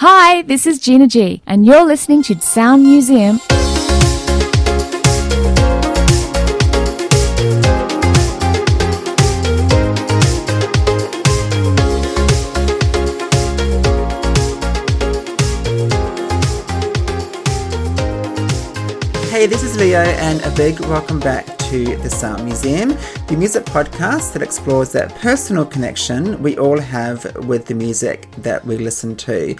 Hi, this is Gina G, and you're listening to Sound Museum. Hey, this is Leo, and a big welcome back to the Sound Museum, the music podcast that explores that personal connection we all have with the music that we listen to.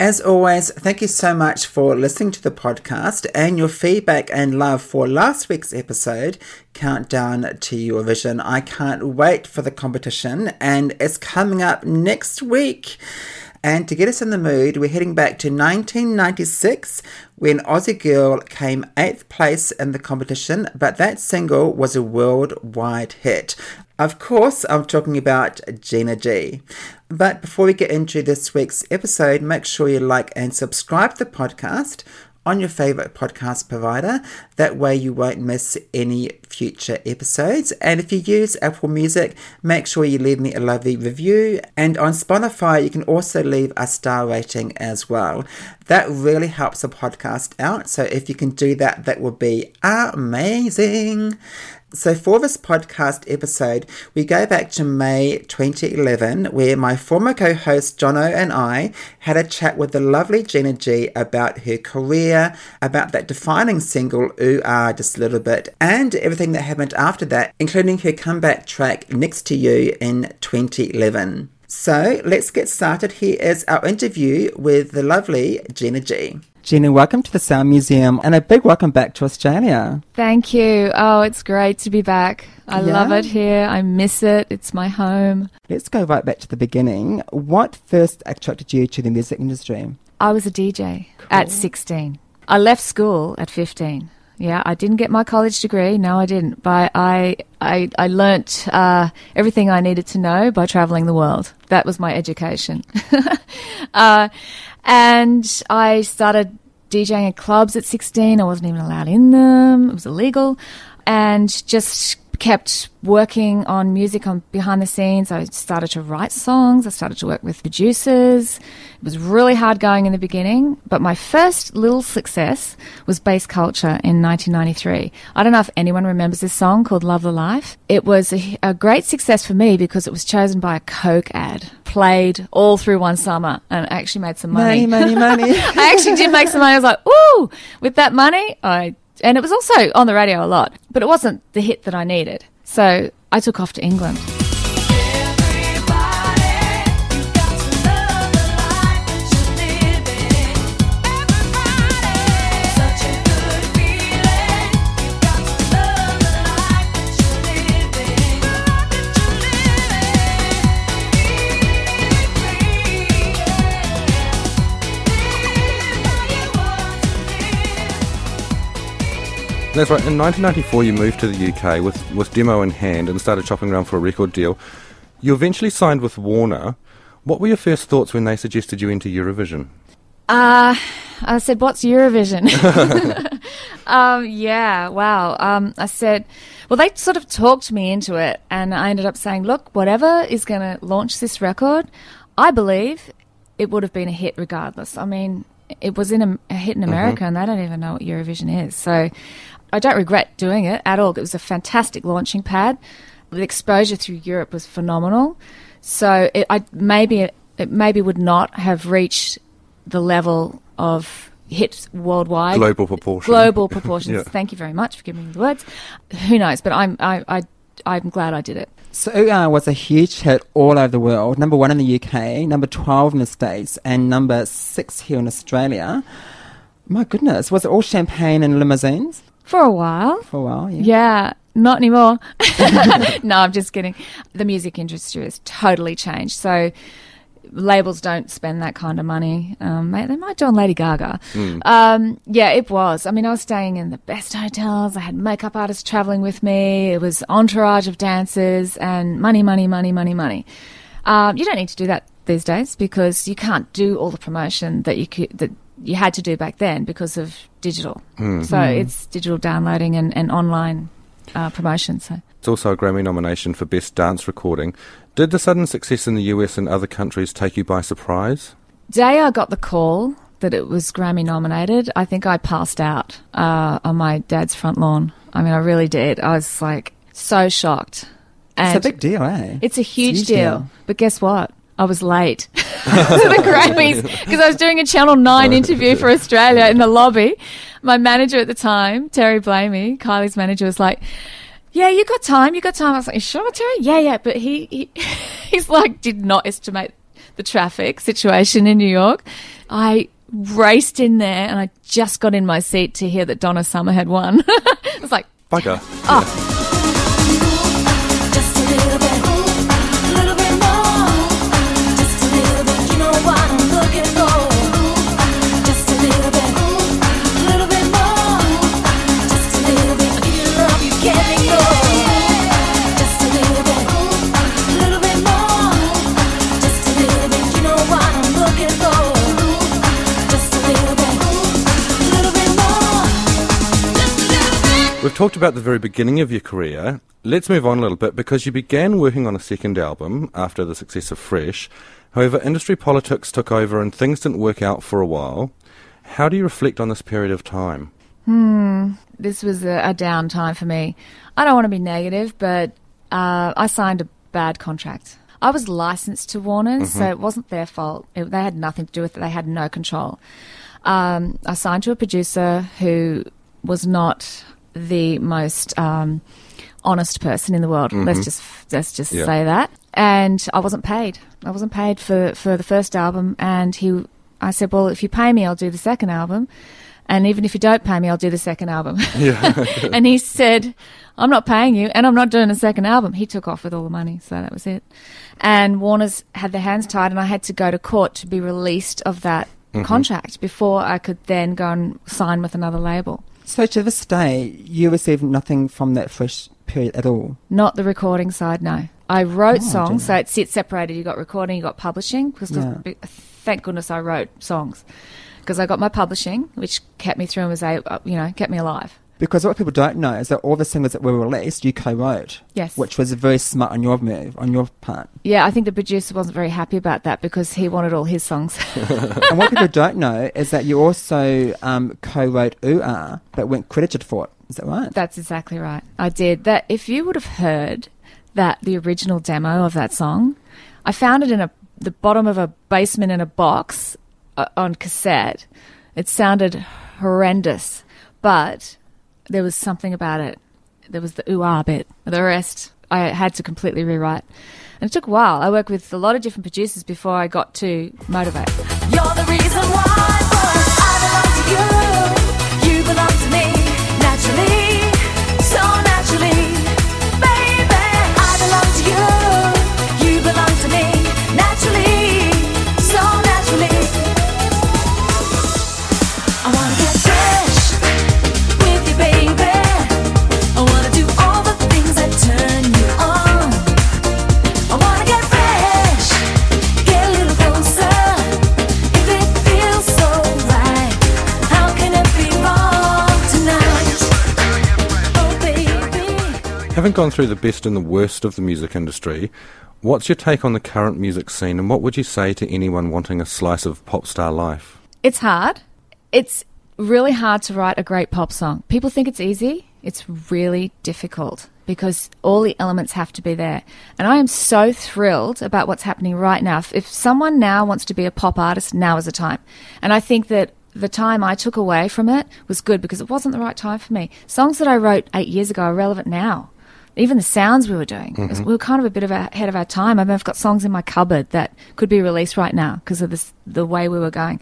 As always, thank you so much for listening to the podcast and your feedback and love for last week's episode, Countdown to Eurovision. I can't wait for the competition, and it's coming up next week. And to get us in the mood, we're heading back to 1996 when Aussie Girl came 8th place in the competition, but that single was a worldwide hit. Of course, I'm talking about Gina G. But before we get into this week's episode, make sure you like and subscribe to the podcast on your favorite podcast provider. That way, you won't miss any future episodes. And if you use Apple Music, make sure you leave me a lovely review. And on Spotify, you can also leave a star rating as well. That really helps the podcast out. So if you can do that, that would be amazing. So, for this podcast episode, we go back to May 2011, where my former co host Jono and I had a chat with the lovely Gina G about her career, about that defining single, Ooh Ah, just a little bit, and everything that happened after that, including her comeback track, Next 2 U, in 2011. So, let's get started. Here is our interview with the lovely Gina G. Gina, welcome to the Sound Museum and a big welcome back to Australia. Thank you. Oh, it's great to be back. I Yeah? love it here. I miss it. It's my home. Let's go right back to the beginning. What first attracted you to the music industry? I was a DJ at 16. I left school at 15. Yeah, I didn't get my college degree. No, I didn't. But I, I, I learnt uh, everything I needed to know by traveling the world. That was my education. uh, and I started DJing at clubs at 16. I wasn't even allowed in them. It was illegal. And just kept working on music on behind the scenes. I started to write songs. I started to work with producers. It was really hard going in the beginning, but my first little success was Bass Culture in 1993. I don't know if anyone remembers this song called Love the Life. It was a, a great success for me because it was chosen by a Coke ad, played all through one summer, and actually made some money. Money, money, money. I actually did make some money. I was like, ooh, with that money, I, and it was also on the radio a lot, but it wasn't the hit that I needed. So I took off to England. That's right. In 1994, you moved to the UK with, with demo in hand and started shopping around for a record deal. You eventually signed with Warner. What were your first thoughts when they suggested you enter Eurovision? Uh, I said, what's Eurovision? um, yeah, wow. Um, I said, well, they sort of talked me into it, and I ended up saying, look, whatever is going to launch this record, I believe it would have been a hit regardless. I mean, it was in a, a hit in America, and they don't even know what Eurovision is. So I don't regret doing it at all. It was a fantastic launching pad. The exposure through Europe was phenomenal. So it, I maybe it maybe would not have reached the level of hits worldwide. Global proportions. Global proportions. Yeah. Thank you very much for giving me the words. Who knows? But I'm I, I I'm glad I did it. So Ooh Ah was a huge hit all over the world. Number one in the UK, number 12 in the States, and number six here in Australia. My goodness, was it all champagne and limousines For a while. for a while? Yeah. Yeah, not anymore. no, I'm just kidding. The music industry has totally changed. So labels don't spend that kind of money. Um, they might do on Lady Gaga. Um, yeah, it was. I mean, I was staying in the best hotels. I had makeup artists traveling with me. It was entourage of dancers and money, money, money, money, money. Um, you don't need to do that these days because you can't do all the promotion that you could, that you had to do back then because of digital. So it's digital downloading and, and online uh, promotion. So It's also a Grammy nomination for Best Dance Recording. Did the sudden success in the US and other countries take you by surprise? day I got the call that it was Grammy nominated, I think I passed out uh, on my dad's front lawn. I mean, I really did. I was like so shocked. And it's a big deal, eh? It's a huge, deal. But guess what? I was late to the Grammys because I was doing a Channel 9 interview for Australia in the lobby. My manager at the time, Terry Blamey, Kylie's manager, was like, yeah, you got time, you got time. I was like, sure, Terry? Yeah, yeah. But he, he he's like, did not estimate the traffic situation in New York. I raced in there and I just got in my seat to hear that Donna Summer had won. I was like, Bugger. Ah, just a We've talked about the very beginning of your career. Let's move on a little bit because you began working on a second album after the success of Fresh. However, industry politics took over and things didn't work out for a while. How do you reflect on this period of time? this was a, a down time for me. I don't want to be negative, but uh, I signed a bad contract. I was licensed to Warner's, so it wasn't their fault. It, they had nothing to do with it. They had no control. Um, I signed to a producer who was not the most um, honest person in the world. Let's just let's just Yeah. say that. And I wasn't paid. I wasn't paid for for the first album. And he, I said, well, if you pay me, I'll do the second album. And even if you don't pay me, I'll do the second album. and he said, I'm not paying you and I'm not doing a second album. He took off with all the money, so that was it. And Warner's had their hands tied and I had to go to court to be released of that contract before I could then go and sign with another label. So to this day, you received nothing from that fresh period at all. Not the recording side, no. I wrote Oh, songs, so it's it's separated. You got recording, you got publishing. Because Yeah. thank goodness I wrote songs, because I got my publishing, which kept me through and was a uh, you know kept me alive. Because what people don't know is that all the singles that were released, you co-wrote. Yes. Which was very smart on your move, on your part. Yeah, I think the producer wasn't very happy about that because he wanted all his songs. and what people don't know is that you also um, co-wrote Ooh Ah, but weren't credited for it. Is that right? That's exactly right. I did that. If you would have heard that the original demo of that song, I found it in a the bottom of a basement in a box uh, on cassette. It sounded horrendous, but there was something about it. There was the ooh ah bit. The rest I had to completely rewrite. And it took a while. I worked with a lot of different producers before I got to Motiv8. You're the reason why, boy, I belong to you. Having gone through the best and the worst of the music industry, what's your take on the current music scene and what would you say to anyone wanting a slice of pop star life? It's hard. It's really hard to write a great pop song. People think it's easy. It's really difficult because all the elements have to be there. And I am so thrilled about what's happening right now. If, someone now wants to be a pop artist, now is the time. And I think that the time I took away from it was good because it wasn't the right time for me. Songs that I wrote eight years ago are relevant now. Even the sounds we were doing, It was- we were kind of a bit of ahead of our time. I mean, I've got songs in my cupboard that could be released right now because of this, the way we were going.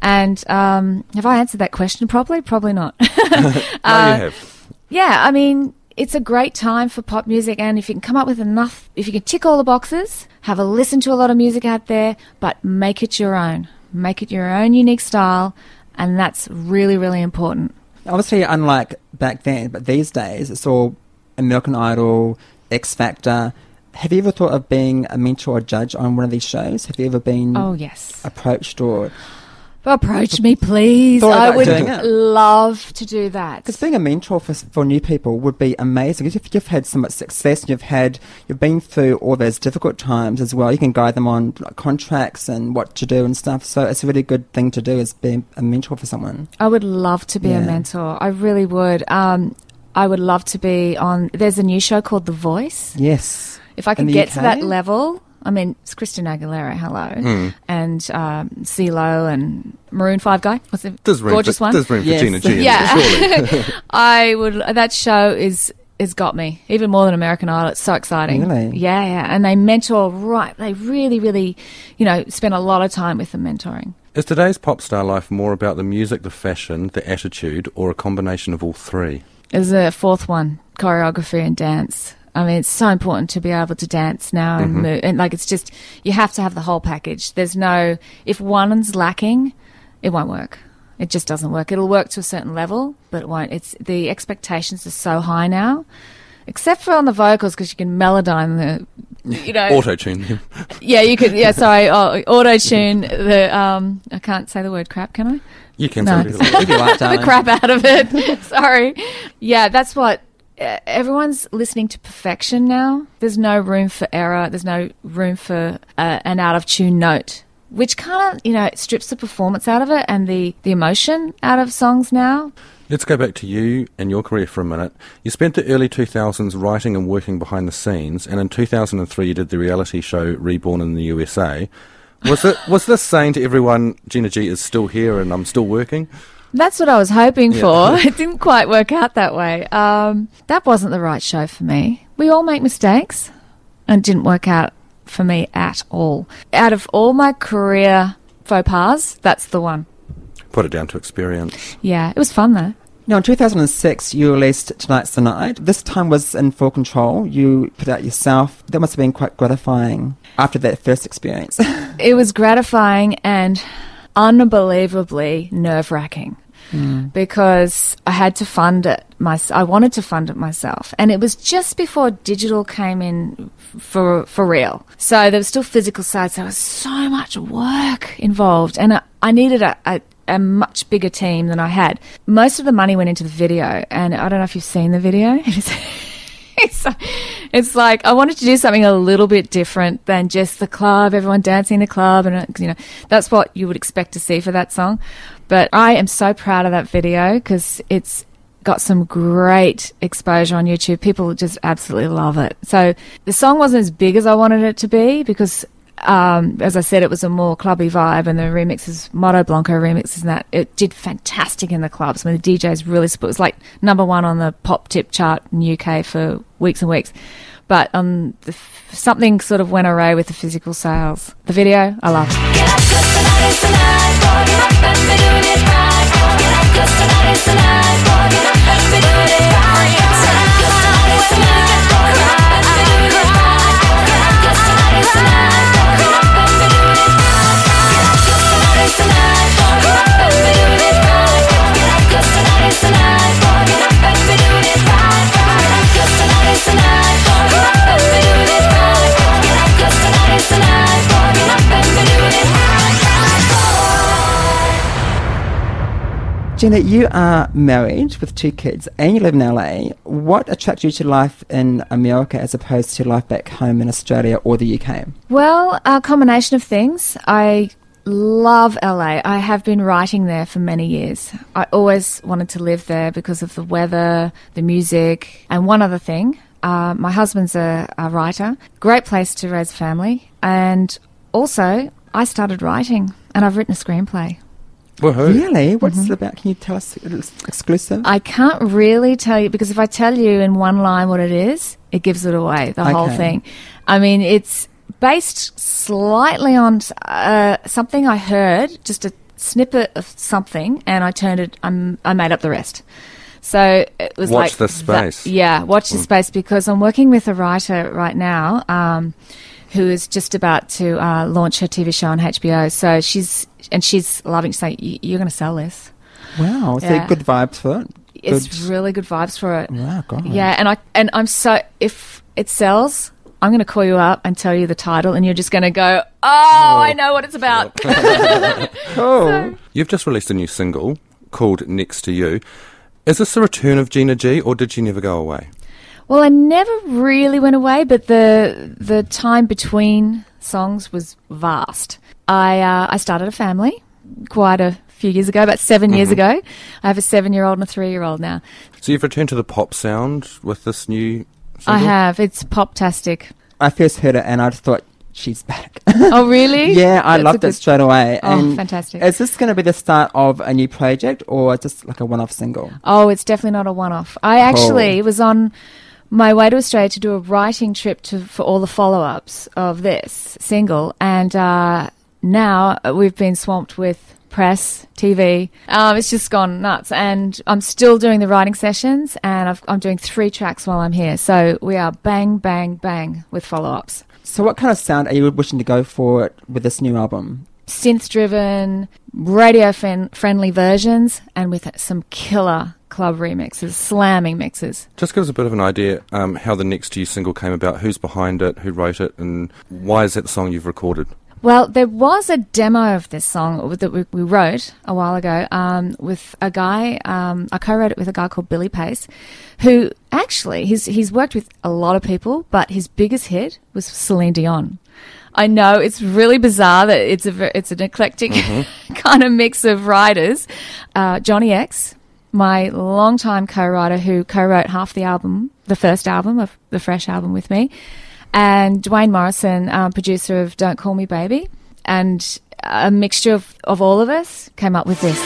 And um, have I answered that question properly? Probably not. No, you have. yeah, I mean, it's a great time for pop music, and if you can come up with enough, if you can tick all the boxes, have a listen to a lot of music out there, but make it your own. Make it your own unique style, and that's really, really important. Obviously, unlike back then, but these days, it's all American Idol, X Factor. Have you ever thought of being a mentor or judge on one of these shows? Have you ever been Oh, yes. approached or Approach me, please. I would love to do that. Because being a mentor for, for new people would be amazing. If you've had so much success and you've had, you've been through all those difficult times as well, you can guide them on like, contracts and what to do and stuff. So it's a really good thing to do is be a mentor for someone. I would love to be a mentor. I really would. Um, I would love to be on. There's a new show called The Voice. Yes. If I In can the get to that level, I mean, it's Christina Aguilera, hello, Hmm. and um, CeeLo and Maroon Five guy. What's the There's gorgeous for, one? There's room Yes. for Gina G. in there, Yeah. surely. I would. That show is has got me even more than American Idol. It's so exciting. Really? Yeah, yeah. And they mentor right. They really, really, you know, spend a lot of time with them mentoring. Is today's pop star life more about the music, the fashion, the attitude, or a combination of all three? There's a fourth one: choreography and dance. I mean, it's so important to be able to dance now and move. And like, it's just you have to have the whole package. There's no if one's lacking, it won't work. It just doesn't work. It'll work to a certain level, but it won't. It's the expectations are so high now, except for on the vocals because you can melodyne the, you know, Auto tune. yeah, you could. Yeah, sorry, oh, auto tune the. Um, I can't say the word crap, can I? You can No. say it. If you like, the crap out of it. Sorry. Yeah, that's what everyone's listening to perfection now. There's no room for error. There's no room for uh, an out of tune note, which kind of you know strips the performance out of it and the the emotion out of songs now. Let's go back to you and your career for a minute. You spent the early 2000s writing and working behind the scenes, and in 2003 you did the reality show Reborn in the USA. Was it was this saying to everyone, Gina G is still here and I'm still working? That's what I was hoping Yeah. for. It didn't quite work out that way. Um, that wasn't the right show for me. We all make mistakes, and it didn't work out for me at all. Out of all my career faux pas, that's the one. Put it down to experience. Yeah, it was fun though. Now, in 2006, you released Tonight's the Night. This time was in full control. You put out yourself. That must have been quite gratifying after that first experience. It was gratifying and unbelievably nerve wracking. Hmm. Because I had to fund it. My, I wanted to fund it myself, and it was just before digital came in for for real. So there was still physical sides. There was so much work involved, and I, I needed a, a a much bigger team than I had. Most of the money went into the video, and I don't know if you've seen the video. It's, it's, like I wanted to do something a little bit different than just the club, everyone dancing in the club, and uh, you know that's what you would expect to see for that song. But I am so proud of that video because it's got some great exposure on YouTube. People just absolutely love it. So the song wasn't as big as I wanted it to be because, um, as I said, it was a more clubby vibe, and the remixes, Moto Blanco remixes, and that it did fantastic in the clubs. I mean, the DJs really support. It was like number one on the pop tip chart in UK for weeks and weeks. But um, the, something sort of went awry with the physical sales. The video, I love. 'Cause tonight is the night, boy. Get up and be doing it right, boy. Get up 'cause tonight is the night. Get up and be doing it right, boy. Get up 'cause tonight is the night. Get up and be doing it right, boy. Get up 'cause tonight is the night, boy. Get up and be doing it right, Gina, you are married with two kids and you live in LA. What attracted you to life in America as opposed to life back home in Australia or the UK? Well, a combination of things. I love LA. I have been writing there for many years. I always wanted to live there because of the weather, the music, and one other thing. Uh, my husband's a, a writer. Great place to raise a family. And also, I started writing and I've written a screenplay. Woohoo. Really? What's it about? Can you tell us it's exclusive? I can't really tell you because if I tell you in one line what it is, it gives it away, the whole Okay. thing. I mean, it's based slightly on uh, something I heard, just a snippet of something, and I turned it, I'm, I made up the rest. So it was Watch like this that- space. yeah, watch the space because I'm working with a writer right now um, who is just about to uh, launch her TV show on HBO. So she's and she's loving. She's like, "You- "You're going to sell this." wow, so Yeah. good vibes for it. It's Good- really good vibes for it. Wow, God. Yeah, and I and I'm so if it sells, I'm going to call you up and tell you the title, and you're just going to go, "Oh, I know what it's about." Cool. You've just released a new single called Next 2 U. Is this a return of Gina G, or did she never go away? Well, I never really went away, but the the time between songs was vast. I uh, I started a family quite a few years ago, about 7 years ago. I have a seven year old and a three year old now. So you've returned to the pop sound with this new single? I have. It's pop-tastic. I first heard it and I just thought, she's back. Oh, really? yeah, I That's loved it straight away. Oh, And fantastic. Is this going to be the start of a new project or just like a one off single? Oh, it's definitely not a one-off. I actually was on my way to Australia to do a writing trip to for all the follow-ups of this single, and uh, now we've been swamped with press, TV. Um, it's just gone nuts, and I'm still doing the writing sessions, and I've, I'm doing three tracks while I'm here. So we are bang, bang, bang with follow-ups. So, what kind of sound are you wishing to go for with this new album? synth driven, radio fen- friendly versions, and with some killer club remixes, slamming mixes. Just give us a bit of an idea um, how the Next 2 U single came about, who's behind it, who wrote it, and why is that the song you've recorded? Well, there was a demo of this song that we, we wrote a while ago um, with a guy. Um, I co-wrote it with a guy called Billy Pace, who actually he's he's worked with a lot of people, but his biggest hit was Celine Dion. I know it's really bizarre that it's a it's an eclectic kind of mix of writers. Uh, Johnny X, my longtime co-writer who co-wrote half the album, the first album of the Fresh album with me, and Dwayne Morrison, um, producer of Don't Call Me Baby, and a mixture of, of all of us came up with this.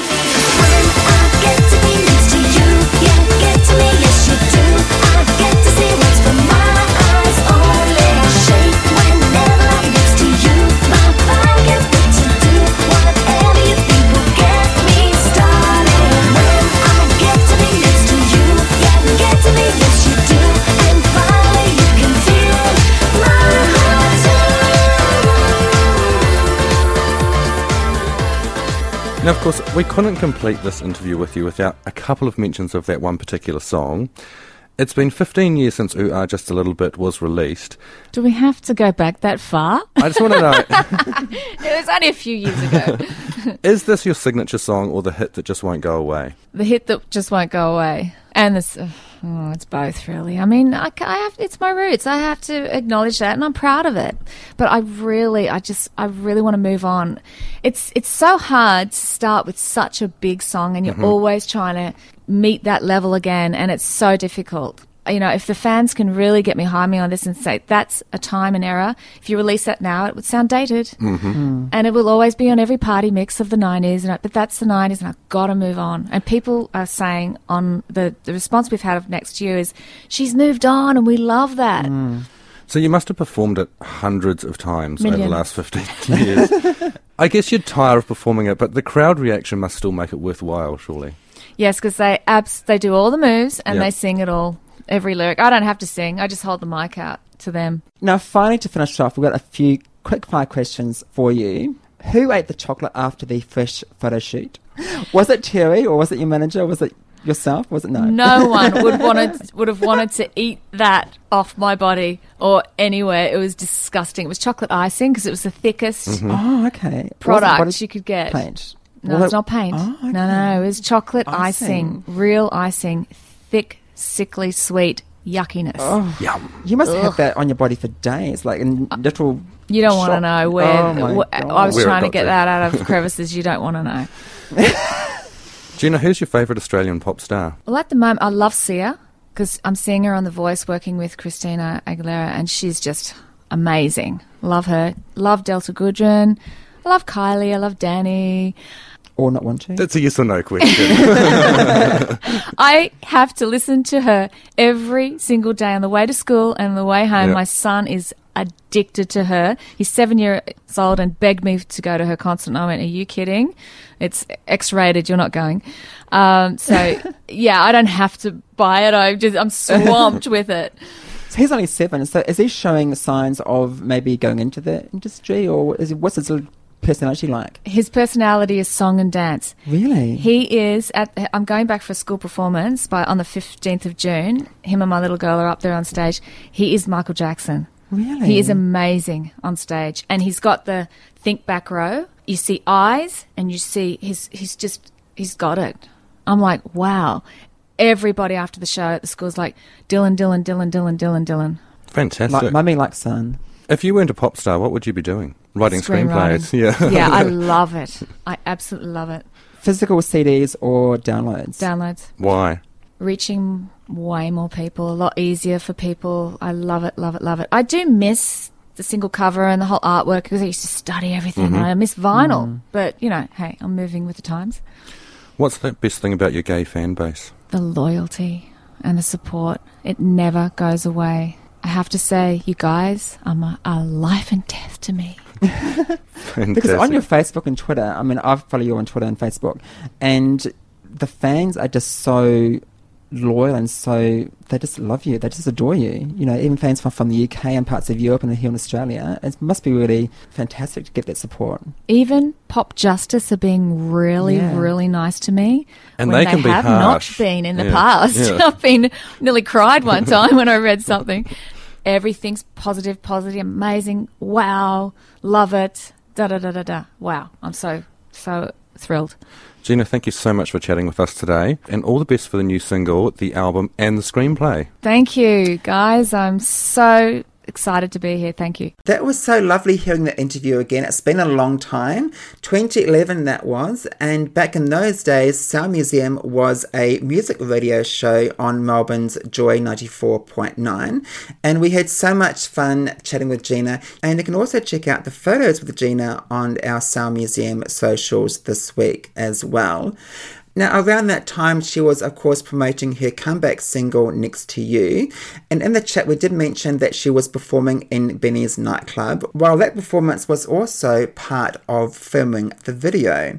Now, of course, we couldn't complete this interview with you without a couple of mentions of that one particular song. It's been 15 years since Ooh Ah Just a Little Bit was released. Do we have to go back that far? I just want to know, It was only a few years ago. is this your signature song or the hit that just won't go away? the hit that just won't go away, and this. Uh, oh, it's both, really. I mean, I, I have. It's my roots. I have to acknowledge that, and I'm proud of it. But I really, I just, I really want to move on. It's, it's so hard to start with such a big song, and you're mm-hmm. always trying to meet that level again, and it's so difficult. You know, if the fans can really get behind me on this and say that's a time and era, if you release that now, it would sound dated, mm-hmm. and it will always be on every party mix of the '90s. And I, but that's the '90s, and I've got to move on. And people are saying on the the response we've had of next year is she's moved on, and we love that. So you must have performed it hundreds of times over the last 15 years. I guess you'd tire of performing it, but the crowd reaction must still make it worthwhile, surely. Yes, because they abs they do all the moves and Yeah. they sing it all, every lyric. I don't have to sing. I just hold the mic out to them. Now, finally, to finish off, we've got a few quick fire questions for you. Who ate the chocolate after the fresh photo shoot? Was it Terry or was it your manager? Was it yourself? Was it no? No one would wanted would have wanted to eat that off my body or anywhere. It was disgusting. It was chocolate icing because it was the thickest mm-hmm. Oh, okay. product Was it- you could get. paint? No, Was it's not paint. Oh, okay. No, no, it was chocolate icing. Icing. real icing, thick, sickly sweet yuckiness. Oh, Yum. you must Ugh. have that on your body for days, like in uh, little. You don't want to know where. Oh wh- I was Where trying to get to. that out of crevices. You don't want to know. Gina, who's your favourite Australian pop star? Well, at the moment, I love Sia because I'm seeing her on The Voice working with Christina Aguilera, and she's just amazing. Love her. Love Delta Goodrem. I love Kylie. I love Dannii. Or not want to. That's a yes or no question. I have to listen to her every single day on the way to school and the way home. Yeah. My son is addicted to her. He's seven years old and begged me to go to her concert. And I went, Are you kidding? It's X rated. You're not going. Um, so, yeah, I don't have to buy it. I'm just, I'm swamped with it. So he's only seven. So is he showing signs of maybe going into the industry, or is he, what's his little personality like? His personality is song and dance. Really? He is at. I'm going back for a school performance by on the 15th of June. Him and my little girl are up there on stage. He is Michael Jackson. Really? He is amazing on stage, and he's got the think back row. You see eyes, and you see he's he's just he's got it. I'm like, wow. Everybody after the show at the school's like, Dylan, Dylan, Dylan, Dylan, Dylan, Dylan. Fantastic. Like mummy like son. If you weren't a pop star, what would you be doing? Writing screenplays. Yeah. yeah, I love it. I absolutely love it. Physical CDs or downloads? Downloads, Why? reaching way more people, a lot easier for people. I love it, love it, love it. I do miss the single cover and the whole artwork because I used to study everything. and I miss vinyl, mm. but you know, hey, I'm moving with the times. What's the best thing about your gay fan base? the loyalty and the support. It never goes away. I have to say, you guys are, my, are life and death to me. Because on your Facebook and Twitter, I mean, I follow you on Twitter and Facebook, and the fans are just so loyal and so they just love you. They just adore you. You know, even fans from, from the UK and parts of Europe and here in Australia. It must be really fantastic to get that support. Even Pop Justice are being really, Yeah. really nice to me. And when they can be have harsh. not been in the Yeah. past. Yeah. I've been nearly cried one time when I read something. Everything's positive, positive, amazing. Wow, love it. Da da da da da. Wow, I'm so so thrilled. Gina, thank you so much for chatting with us today, and all the best for the new single, the album, and the screenplay. Thank you, guys. I'm so excited to be here. Thank you. That was so lovely hearing the interview again. It's been a long time. 2011 that was. And back in those days, Sound Museum was a music radio show on Melbourne's Joy 94.9. And we had so much fun chatting with Gina. And you can also check out the photos with Gina on our Sound Museum socials this week as well. Now, around that time, she was, of course, promoting her comeback single, Next 2 U. And in the chat, we did mention that she was performing in Benny's nightclub, while that performance was also part of filming the video.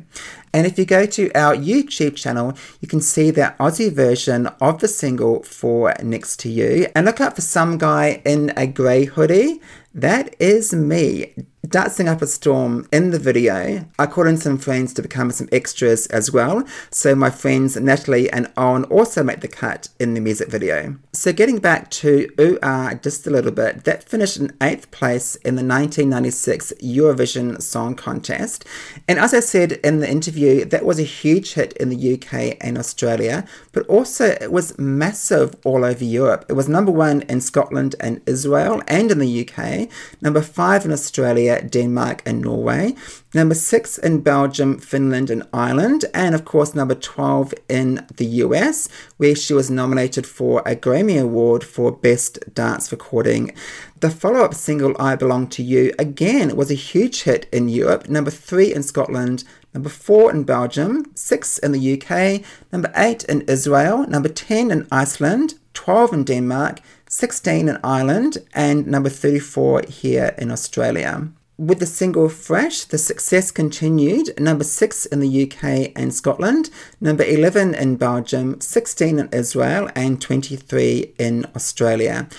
And if you go to our YouTube channel, you can see that Aussie version of the single for Next 2 U. And look out for some guy in a grey hoodie. That is me dancing up a storm in the video. I called in some friends to become some extras as well. So my friends Natalie and Owen also make the cut in the music video. So getting back to Ooh Ah just a little bit, that finished in eighth place in the 1996 Eurovision Song Contest. And as I said in the interview, that was a huge hit in the UK and Australia, but also it was massive all over Europe. It was number one in Scotland and Israel and in the UK, number five in Australia, Denmark, and Norway, number six in Belgium, Finland, and Ireland, and of course, number 12 in the US, where she was nominated for a Grammy Award for Best Dance Recording. The follow up single, I Belong to You, again was a huge hit in Europe, number three in Scotland, number four in Belgium, six in the UK, number eight in Israel, number 10 in Iceland, 12 in Denmark, 16 in Ireland, and number 34 here in Australia. With the single Fresh, the success continued. Number 6 in the UK and Scotland, number 11 in Belgium, 16 in Israel, and 23 in Australia.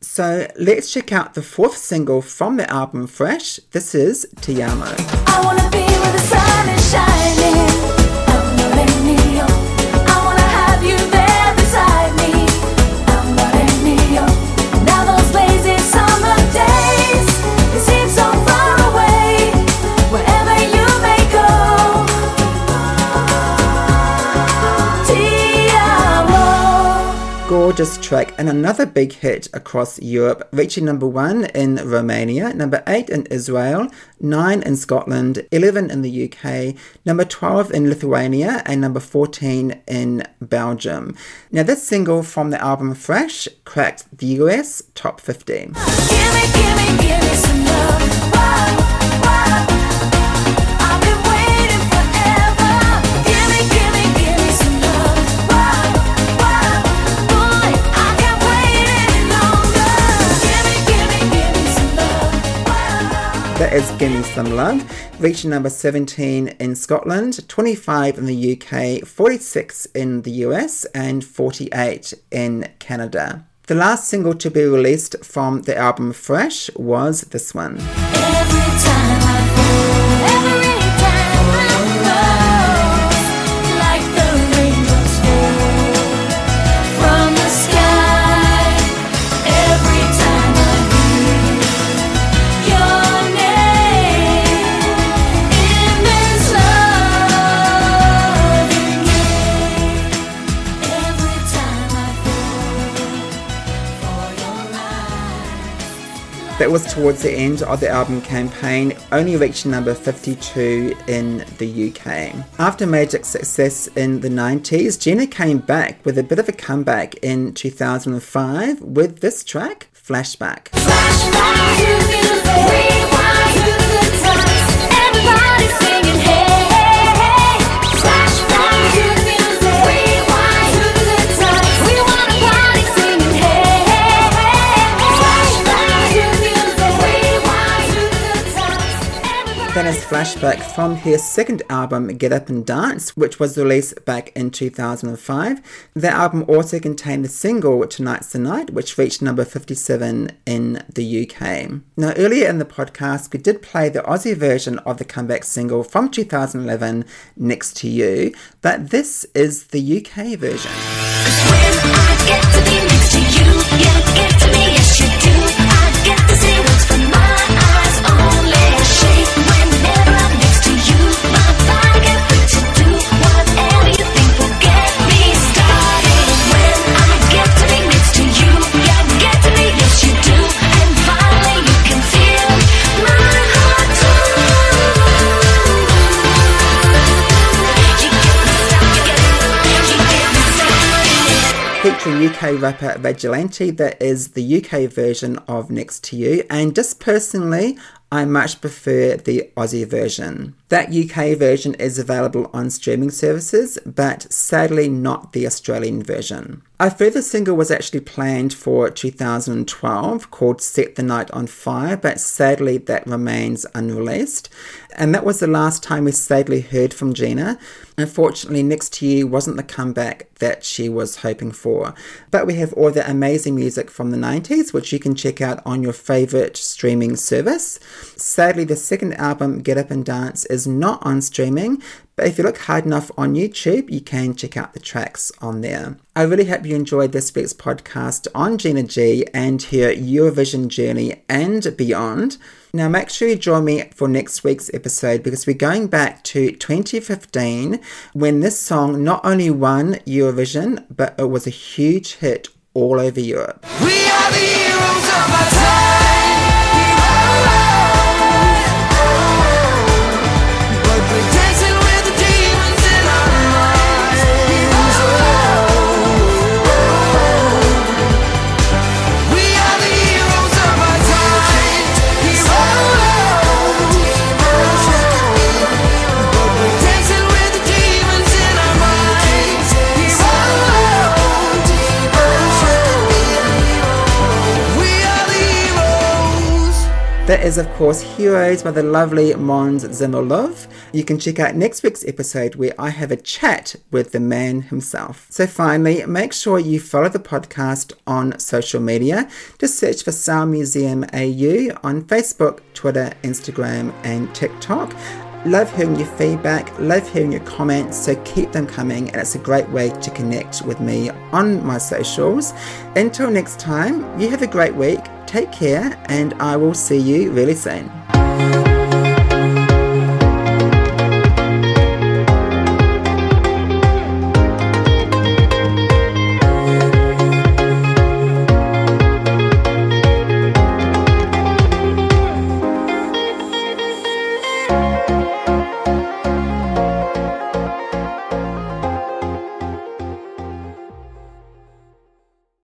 So let's check out the fourth single from the album Fresh. This is Te Amo. Gorgeous track and another big hit across Europe, reaching number one in Romania, number eight in Israel, nine in Scotland, 11 in the UK, number 12 in Lithuania, and number 14 in Belgium. Now, this single from the album Fresh cracked the US top 50. Give me, give me, give me That is Gimme Some Love, reaching number 17 in Scotland, 25 in the UK, 46 in the US, and 48 in Canada. The last single to be released from the album Fresh was this one. That was towards the end of the album campaign, only reaching number 52 in the UK. After major success in the 90s, Gina came back with a bit of a comeback in 2005 with this track, Flashback. Flashback Flashback from her second album, Get Up and Dance, which was released back in 2005. The album also contained the single Tonight's the Night, which reached number 57 in the UK. Now, earlier in the podcast, we did play the Aussie version of the comeback single from 2011, Next 2 U, but this is the UK version. Featuring UK rapper Vigilante. That is the UK version of Next 2 U, and just personally, I much prefer the Aussie version. That UK version is available on streaming services, but sadly not the Australian version. A further single was actually planned for 2012 called Set the Night on Fire, but sadly that remains unreleased. And that was the last time we sadly heard from Gina. Unfortunately, Next You wasn't the comeback that she was hoping for. But we have all the amazing music from the 90s, which you can check out on your favourite streaming service. Sadly, the second album, Get Up and Dance, is not on streaming, but if you look hard enough on YouTube, you can check out the tracks on there. I really hope you enjoyed this week's podcast on Gina G and her Eurovision journey and beyond. Now, make sure you join me for next week's episode because we're going back to 2015 when this song not only won Eurovision, but it was a huge hit all over Europe. That is, of course, Heroes by the lovely Måns Zelmerlöw. You can check out next week's episode where I have a chat with the man himself. So, finally, make sure you follow the podcast on social media. Just search for Sound Museum AU on Facebook, Twitter, Instagram, and TikTok. Love hearing your feedback, love hearing your comments, so keep them coming, and it's a great way to connect with me on my socials. Until next time, you have a great week, take care, and I will see you really soon.